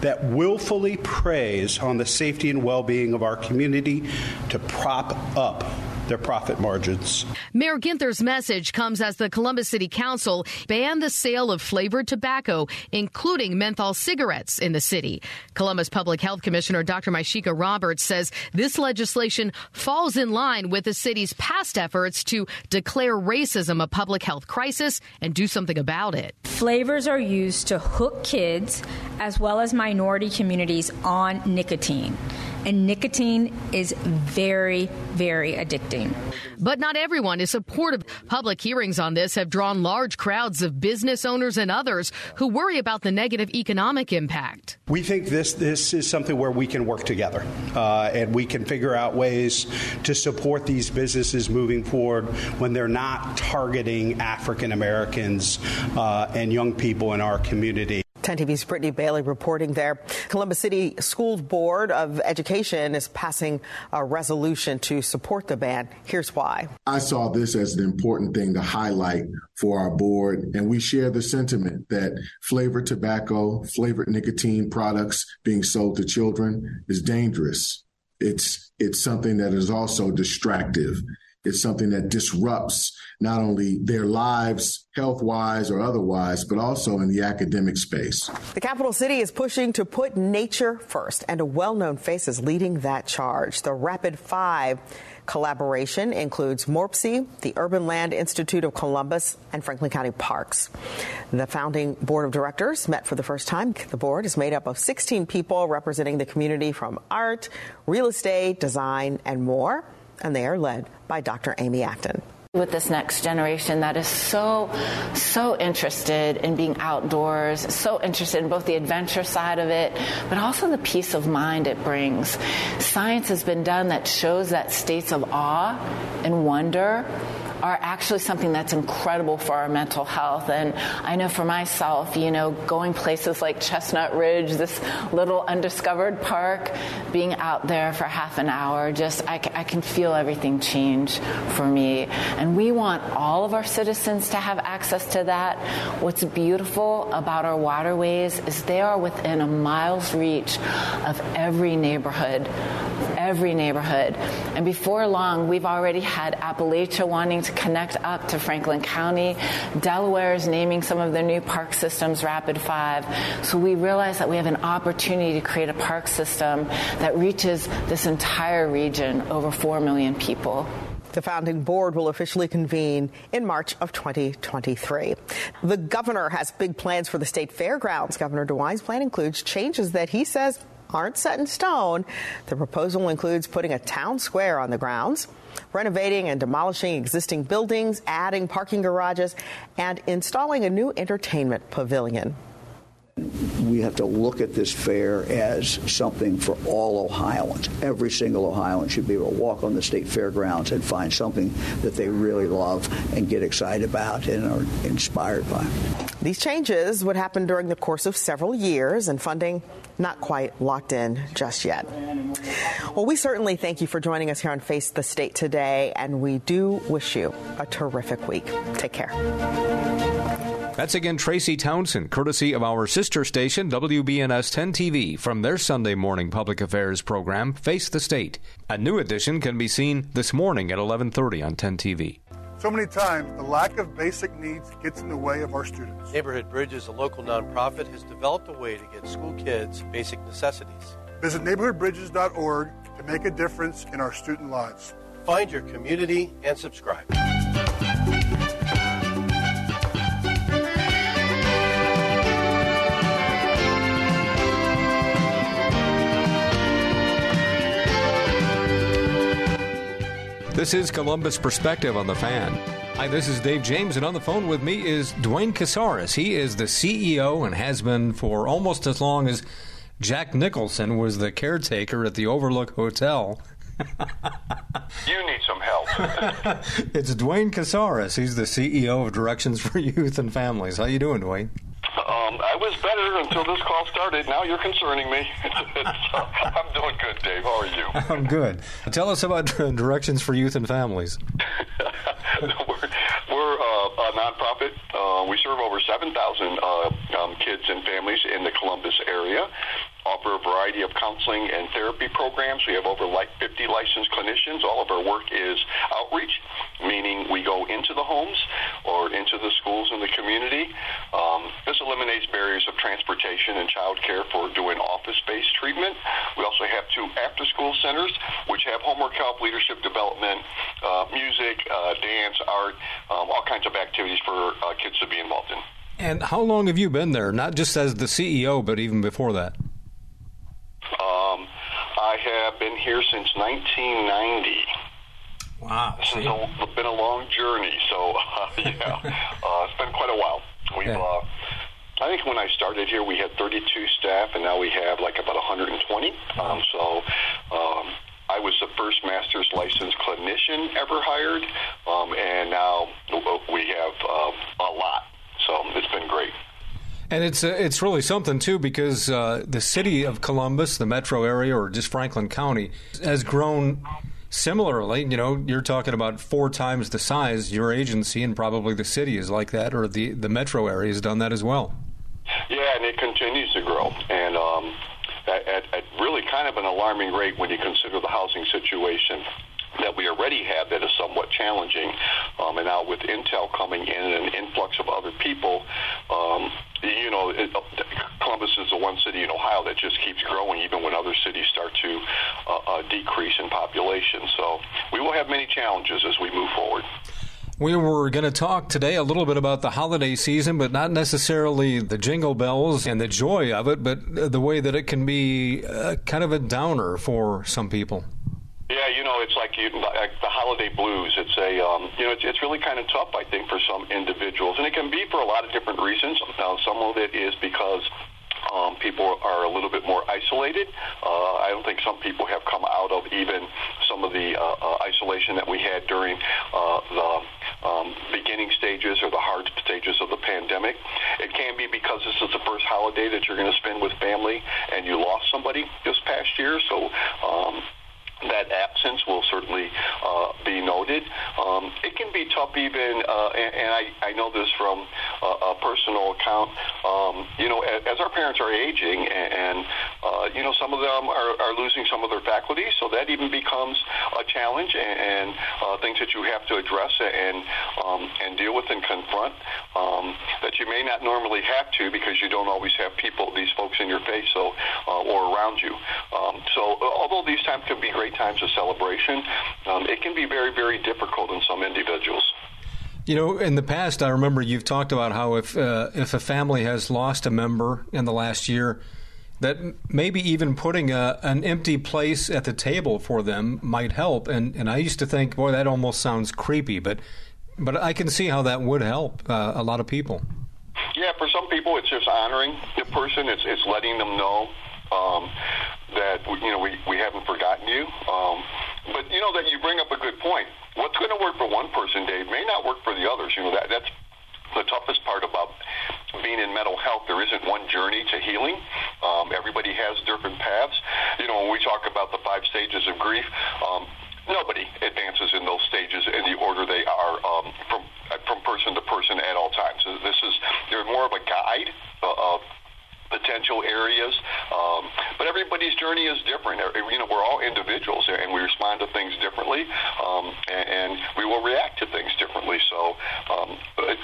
that willfully preys on the safety and well being of our community to prop up their profit margins. Mayor Ginther's message comes as the Columbus City Council banned the sale of flavored tobacco, including menthol cigarettes, in the city. Columbus Public Health Commissioner Dr. Mysheika Roberts says this legislation falls in line with the city's past efforts to declare racism a public health crisis and do something about it. Flavors are used to hook kids as well as minority communities on nicotine and nicotine is very, very addicting. But not everyone is supportive. Public hearings on this have drawn large crowds of business owners and others who worry about the negative economic impact. We think this this is something where we can work together uh, and we can figure out ways to support these businesses moving forward when they're not targeting African Americans uh, and young people in our community. 10 TV's Brittany Bailey reporting there. Columbus City School Board of Education is passing a resolution to support the ban. Here's why. I saw this as an important thing to highlight for our board, and we share the sentiment that flavored tobacco, flavored nicotine products being sold to children is dangerous. It's it's something that is also distractive. It's something that disrupts not only their lives, health wise or otherwise, but also in the academic space. The capital city is pushing to put nature first, and a well known face is leading that charge. The Rapid Five collaboration includes MORPC, the Urban Land Institute of Columbus, and Franklin County Parks. The founding board of directors met for the first time. The board is made up of 16 people representing the community from art, real estate, design, and more and they are led by Dr. Amy Acton with this next generation that is so so interested in being outdoors so interested in both the adventure side of it but also the peace of mind it brings science has been done that shows that states of awe and wonder are actually something that's incredible for our mental health. And I know for myself, you know, going places like Chestnut Ridge, this little undiscovered park, being out there for half an hour, just I, I can feel everything change for me. And we want all of our citizens to have access to that. What's beautiful about our waterways is they are within a mile's reach of every neighborhood, every neighborhood. And before long, we've already had Appalachia wanting to connect up to Franklin County. Delaware is naming some of their new park systems Rapid Five. So we realize that we have an opportunity to create a park system that reaches this entire region, over 4 million people. The founding board will officially convene in March of 2023. The governor has big plans for the state fairgrounds. Governor DeWine's plan includes changes that he says aren't set in stone. The proposal includes putting a town square on the grounds, renovating and demolishing existing buildings, adding parking garages, and installing a new entertainment pavilion. We have to look at this fair as something for all Ohioans. Every single Ohioan should be able to walk on the state fairgrounds and find something that they really love and get excited about and are inspired by. These changes would happen during the course of several years, and funding not quite locked in just yet. Well, we certainly thank you for joining us here on Face the State today, and we do wish you a terrific week. Take care. That's again Tracy Townsend, courtesy of our sister station, WBNS 10 TV, from their Sunday morning public affairs program, Face the State. A new edition can be seen this morning at 11:30 on 10 TV. So many times, the lack of basic needs gets in the way of our students. Neighborhood Bridges, a local nonprofit, has developed a way to get school kids basic necessities. Visit neighborhoodbridges.org to make a difference in our student lives. Find your community and subscribe. This is Columbus Perspective on the Fan. Hi, this is Dave James, and on the phone with me is Duane Casares. He is the CEO and has been for almost as long as Jack Nicholson was the caretaker at the Overlook Hotel. *laughs* you need some help. *laughs* it's Duane Casares. He's the CEO of Directions for Youth and Families. How you doing, Duane? Um, I was better until this call started. Now you're concerning me. *laughs* uh, I'm doing good, Dave. How are you? *laughs* I'm good. Tell us about Directions for Youth and Families. *laughs* we're we're uh, a nonprofit. Uh, we serve over 7,000 uh, um, kids and families in the Columbus area offer a variety of counseling and therapy programs. We have over like 50 licensed clinicians. All of our work is outreach, meaning we go into the homes or into the schools in the community. Um, this eliminates barriers of transportation and child care for doing office-based treatment. We also have two after-school centers, which have homework help, leadership development, uh, music, uh, dance, art, um, all kinds of activities for uh, kids to be involved in. And how long have you been there? Not just as the CEO, but even before that. Um, I have been here since 1990. Wow, this has a, been a long journey. So uh, *laughs* yeah, *laughs* uh, it's been quite a while. We've, yeah. uh, I think when I started here, we had 32 staff, and now we have like about 120. Um, so. Um, I was the first master's licensed clinician ever hired, um, and now we have uh, a lot. So it's been great. And it's uh, it's really something too because uh, the city of Columbus, the metro area, or just Franklin County, has grown similarly. You know, you're talking about four times the size. Your agency and probably the city is like that, or the the metro area has done that as well. Yeah, and it continues to grow, and um, at, at, at really kind of an alarming rate when you consider the housing situation that we already have that is somewhat challenging. Um, and now with Intel coming in and an influx of other people, um, you know, it, Columbus is the one city in Ohio that just keeps growing, even when other cities start to uh, uh, decrease in population. So we will have many challenges as we move forward. We were going to talk today a little bit about the holiday season, but not necessarily the jingle bells and the joy of it, but the way that it can be uh, kind of a downer for some people. Yeah, you know, it's like, you, like the holiday blues. It's a, um, you know, it's, it's really kind of tough, I think, for some individuals, and it can be for a lot of different reasons. Now, some of it is because um, people are a little bit more isolated. Uh, I don't think some people have come out of even some of the uh, uh, isolation that we had during uh, the um, beginning stages or the hard stages of the pandemic. It can be because this is the first holiday that you're going to spend with family and you lost somebody this past year. So um, that absence will certainly uh, be noted. Um, it can be tough even, uh, and, and I, I know this from a, a personal account, um, you know, as, as our parents are aging and, and uh, you know, some of them are, are losing some of their faculties, so that even becomes a challenge and, and uh, things that you have to address and, um, and deal with and confront um, that you may not normally have to because you don't always have people, these folks in your face so, uh, or around you. Um, so uh, although these times can be great times of celebration, um, it can be very, very difficult in some individuals. You know, in the past, I remember you've talked about how if uh, if a family has lost a member in the last year, that maybe even putting a, an empty place at the table for them might help. And and I used to think, boy, that almost sounds creepy, but but I can see how that would help uh, a lot of people. Yeah, for some people, it's just honoring the person. It's it's letting them know um, that you know we, we haven't forgotten you. Um, but you know that you bring up a good point. What's going to work for one person, Dave, may not work for the others. You know that that's the toughest part about being in mental health. There isn't one journey to healing. Um, everybody has different paths. You know, when we talk about the five stages of grief, um, nobody advances in those stages in the order they are um, from from person to person at all times. This is they're more of a guide uh, potential areas. Um, but everybody's journey is different. You know, we're all individuals and we respond to things differently, um, and, and, we will react to things differently. So, um,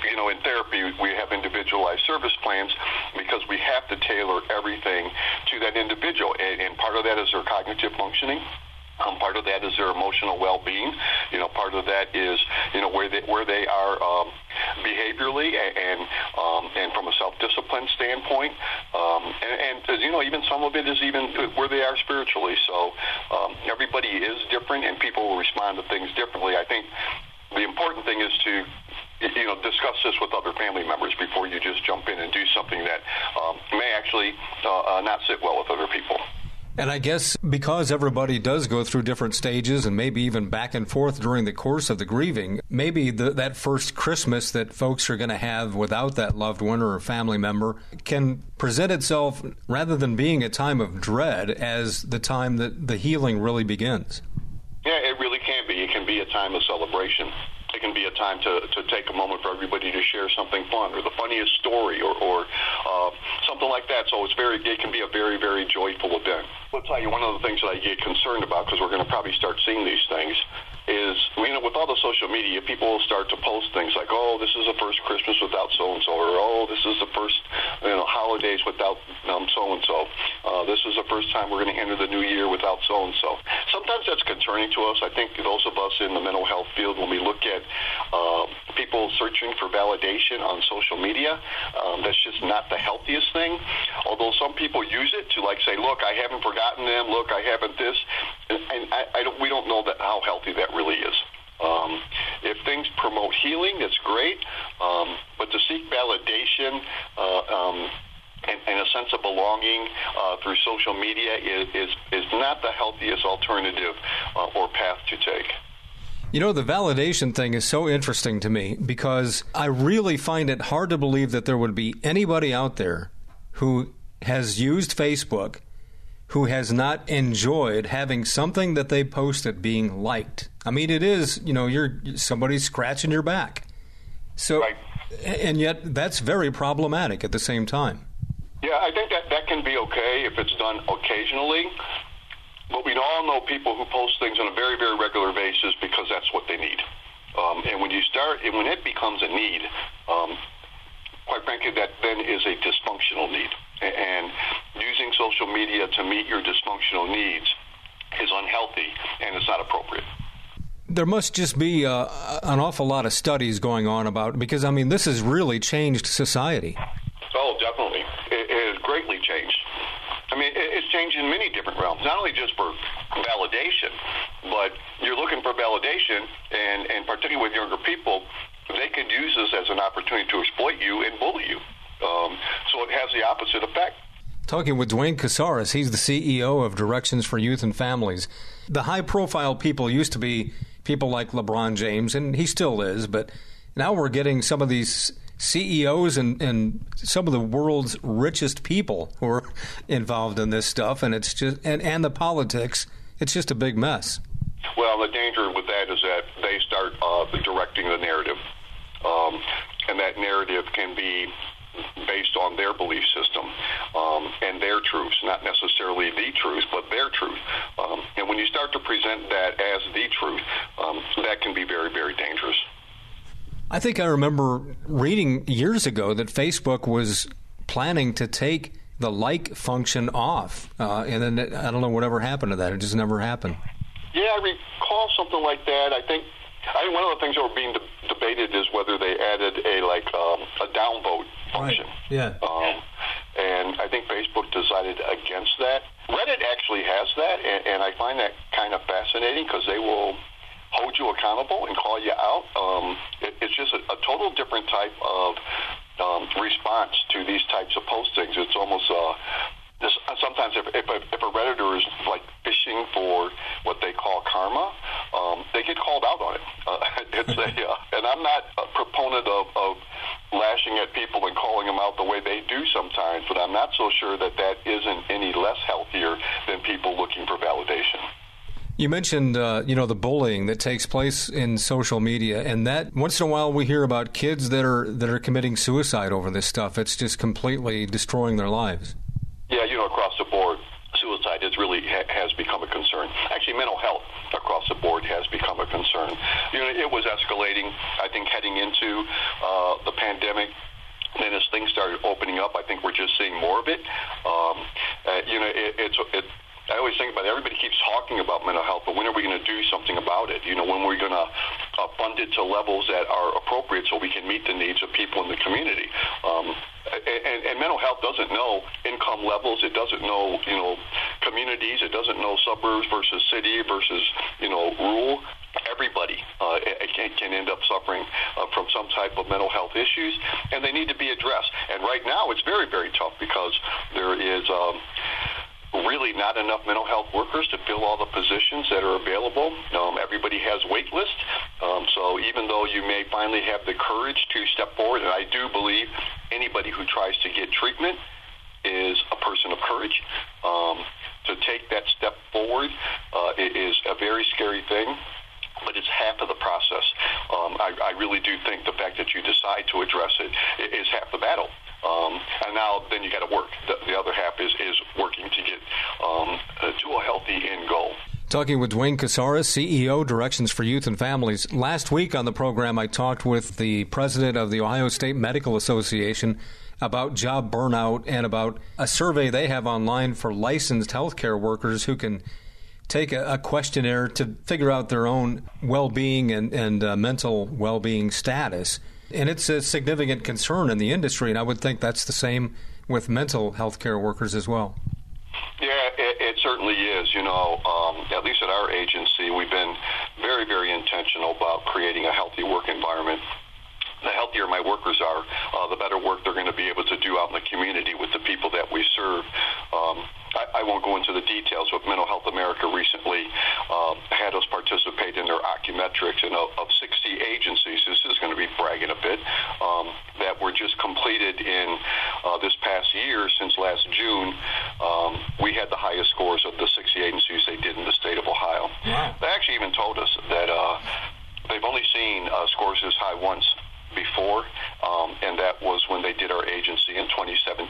you know, in therapy, we have individualized service plans because we have to tailor everything to that individual, and, and part of that is their cognitive functioning. Um, part of that is their emotional well-being. You know, part of that is you know where they where they are um, behaviorally and and, um, and from a self-discipline standpoint. Um, and, and you know, even some of it is even where they are spiritually. So um, everybody is different, and people will respond to things differently. I think the important thing is to you know discuss this with other family members before you just jump in and do something that um, may actually uh, uh, not sit well with other people. And I guess because everybody does go through different stages and maybe even back and forth during the course of the grieving, maybe the, that first Christmas that folks are going to have without that loved one or a family member can present itself rather than being a time of dread as the time that the healing really begins. Yeah, it really can be. It can be a time of celebration can be a time to, to take a moment for everybody to share something fun or the funniest story or, or uh, something like that. So it's very, it can be a very, very joyful event. I'll tell you one of the things that I get concerned about because we're going to probably start seeing these things is you know with all the social media people will start to post things like oh this is the first christmas without so and so or oh this is the first you know holidays without um, so and so this is the first time we're going to enter the new year without so and so sometimes that's concerning to us. I think those of us in the mental health field when we look at uh, people searching for validation on social media um, that's just not the healthiest thing. Although some people use it to like say look i haven't forgotten them. Look i haven't this. And, and I, I don't we don't know that how healthy that really is. Um, if things promote healing, that's great. Um, but to seek validation uh, um, and, and, a sense of belonging uh, through social media is, is, is not the healthiest alternative uh, or path to take. You know, the validation thing is so interesting to me because I really find it hard to believe that there would be anybody out there who has used Facebook who has not enjoyed having something that they posted being liked. I mean, it is, you know, you're somebody's scratching your back. So, right. and yet that's very problematic at the same time. Yeah, I think that that can be okay if it's done occasionally. But we all know people who post things on a very, very regular basis because that's what they need. Um, and when you start, and when it becomes a need, um, quite frankly, that then is a dysfunctional need and using social media to meet your dysfunctional needs is unhealthy and it's not appropriate. There must just be uh, an awful lot of studies going on about because I mean this has really changed society. Oh, definitely, it, it has greatly changed. I mean, it's changed in many different realms, not only just for validation, but you're looking for validation, and, and particularly with younger people, they could use this as an opportunity to exploit you and bully you. Um, so it has the opposite effect. Talking with Duane Casares, he's the CEO of Directions for Youth and Families. The high profile people used to be people like LeBron James, and he still is, but now we're getting some of these CEOs and, and some of the world's richest people who are *laughs* involved in this stuff, and it's just and, and the politics. It's just a big mess. Well, the danger with that is that they start uh, directing the narrative, um, and that narrative can be based on their belief system um, and their truths, not necessarily the truth, but their truth. Um, and when you start to present that as the truth, um, that can be very, very dangerous. I think I remember reading years ago that Facebook was planning to take the like function off, uh, and then I don't know whatever happened to that. It just never happened. Yeah, I recall something like that. I think I think one of the things that were being de- debated is whether they added a like um, a downvote function. Right. Yeah. Um, and I think Facebook decided against that. Reddit actually has that, and, and I find that kind of fascinating because they will hold you accountable and call you out. Um, it, it's just a, a total different type of um, response to these types of postings. It's almost uh, this, sometimes if, if, a, if a redditor is like fishing for what they call karma, um, they get called out on it. Uh, *laughs* it's a, uh, and I'm not a proponent of, of lashing at people and calling them out the way they do sometimes, but I'm not so sure that that isn't any less healthier than people looking for validation. You mentioned, uh, you know, the bullying that takes place in social media, and that once in a while we hear about kids that are that are committing suicide over this stuff. It's just completely destroying their lives. Know, across the board, suicide is really ha- has become a concern. Actually, mental health across the board has become a concern. You know, it was escalating. I think heading into uh, the pandemic. Then as things started opening up, I think we're just seeing more of it. Um, uh, you know, it, it's it, I always think about it. Everybody keeps talking about mental health, but when are we going to do something about it? You know, when are we're going to uh, fund it to levels that are appropriate so we can meet the needs of people in the community. Um, and, and mental health doesn't know income levels. It doesn't know, you know, communities. It doesn't know suburbs versus city versus, you know, rural everybody uh, can, can end up suffering uh, from some type of mental health issues, and they need to be addressed. And right now, it's very, very tough because there is um, really not enough mental health workers to fill all the positions that are available. Um, everybody has wait lists. Um, so even though you may finally have the courage to step forward, and I do believe anybody who tries to get treatment is a person of courage. Um, to take that step forward uh, is a very scary thing but it's half of the process. Um, I, really do think the fact that you decide to address it is half the battle. Um, and now then you got to work. The, the, other half is, is working to get um, uh, to a healthy end goal. Talking with Duane Casares, CEO, Directions for Youth and Families. Last week on the program, I talked with the president of the Ohio State Medical Association about job burnout and about a survey they have online for licensed healthcare workers who can take a, a questionnaire to figure out their own well being and, and uh, mental well being status. And it's a significant concern in the industry, and I would think that's the same with mental health care workers as well. Yeah, it, it certainly is. You know, um, at least at our agency, we've been very, very intentional about creating a healthy work environment the healthier my workers are, uh, the better work they're going to be able to do out in the community with the people that we serve. Um, I, I won't go into the details, but Mental Health America recently um, had us participate in their Ocumetrics, and of, of 60 agencies, this is going to be bragging a bit, um, that were just completed in uh, this past year, since last June, um, we had the highest scores of the 60 agencies they did in the state of Ohio. Wow. They actually even told us that uh, they've only seen uh, scores this high once before, um, and that was when they did our agency in 2017.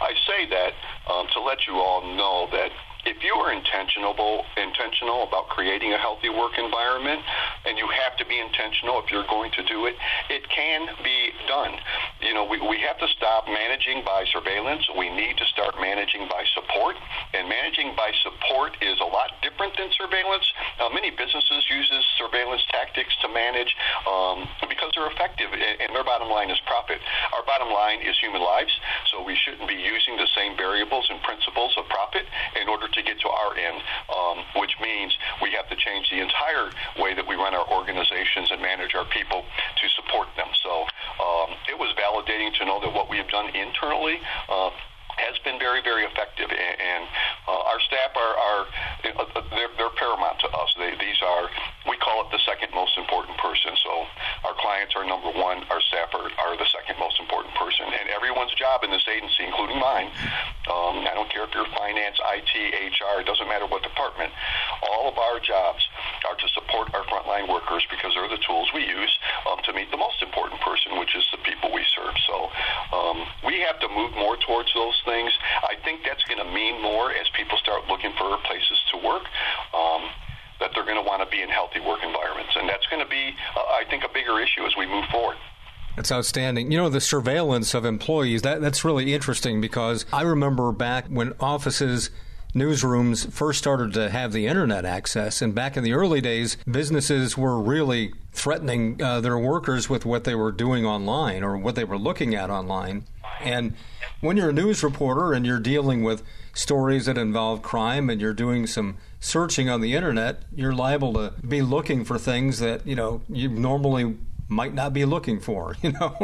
I say that um, to let you all know that if you are intentional intentional about creating a healthy work environment, and you have to be intentional if you're going to do it, it can be done. You know, we, we have to stop managing by surveillance. We need to start managing by support, and managing by support is a lot different than surveillance. Uh, many businesses uses surveillance tactics to manage um, because they're effective, and their bottom line is profit. Our bottom line is human lives, so we shouldn't be using the same variables and principles of profit in order to get to our end, um, which means we have to change the entire way that we run our organizations and manage our people to support them. So um, it was validating to know that what we have done internally uh, has been very, very effective, and, and uh, our staff are, are uh, they're, they're paramount to us. They, these are we call it the second most important person. So our clients are number one, our staff are, are the second most important person, and everyone's job in this agency, including mine. Um, I don't care if you're finance, IT, HR, it doesn't matter what department. All of our jobs are to support our frontline workers because they're the tools we use um, to meet the most important person, which is the people we serve. So um, we have to move more towards those things. I think that's going to mean more as people start looking for places to work. Um, that they're going to want to be in healthy work environments, and that's going to be, uh, I think, a bigger issue as we move forward. That's outstanding. You know, the surveillance of employees, that, that's really interesting because I remember back when offices newsrooms first started to have the internet access. And back in the early days, businesses were really threatening uh, their workers with what they were doing online or what they were looking at online. And when you're a news reporter and you're dealing with stories that involve crime and you're doing some searching on the internet, you're liable to be looking for things that, you know, you normally might not be looking for, *laughs* you know.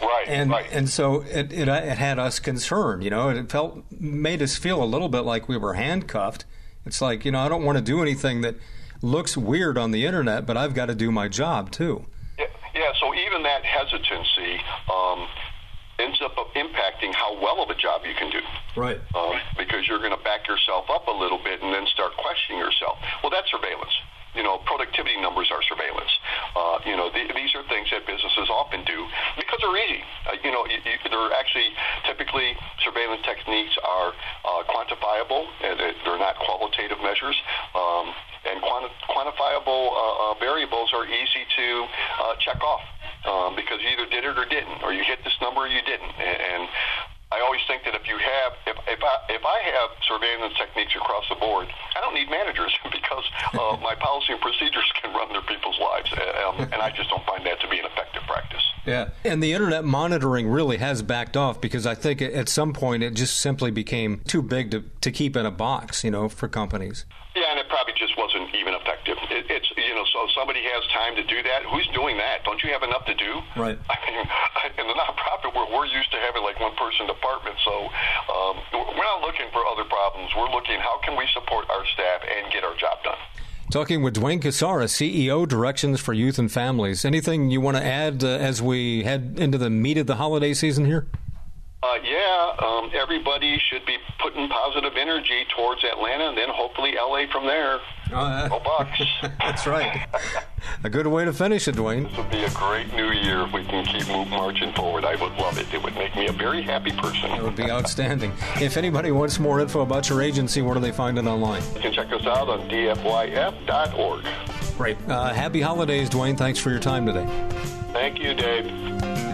Right. And right. and so it, it, it had us concerned, you know. It felt made us feel a little bit like we were handcuffed. It's like you know I don't want to do anything that looks weird on the internet, but I've got to do my job too. Yeah. yeah so even that hesitancy. Um, ends up impacting how well of a job you can do. Right. Um, because you're going to back yourself up a little bit and then start questioning yourself. Well, that's surveillance you know, productivity numbers are surveillance. Uh, you know, the, these are things that businesses often do because they're easy. Uh, you know, you, you, they're actually typically surveillance techniques are uh, quantifiable. And they're not qualitative measures. Um, and quanti- quantifiable uh, uh, variables are easy to uh, check off um, because you either did it or didn't, or you hit this number or you didn't. And, and I always think that if you have, if, if I if I have surveillance techniques across the board, I don't need managers *laughs* because uh, *laughs* my policy and procedures can run their people's lives, uh, um, and I just don't find that to be an effective practice. Yeah, and the internet monitoring really has backed off because I think at some point it just simply became too big to to keep in a box, you know, for companies. Yeah, and it probably just wasn't even effective. It, it's you know, so somebody has time to do that. Who's doing that? Don't you have enough to do? Right. *laughs* I mean, in the nonprofit, we're, we're used to having like one person department, so um, we're not looking for other problems. We're looking how can we support our staff and get our job done. Talking with Duane Casares, CEO, Directions for Youth and Families. Anything you want to add uh, as we head into the meat of the holiday season here? Uh, yeah, um, everybody should be putting positive energy towards Atlanta and then hopefully LA from there. Uh, Go Bucks. That's right. A good way to finish it, Duane. This would be a great new year if we can keep marching forward. I would love it. It would make me a very happy person. It would be outstanding. if anybody wants more info about your agency, where do they find it online? You can check us out on dfyf.org. Great. Uh, happy holidays, Duane. Thanks for your time today. Thank you, Dave.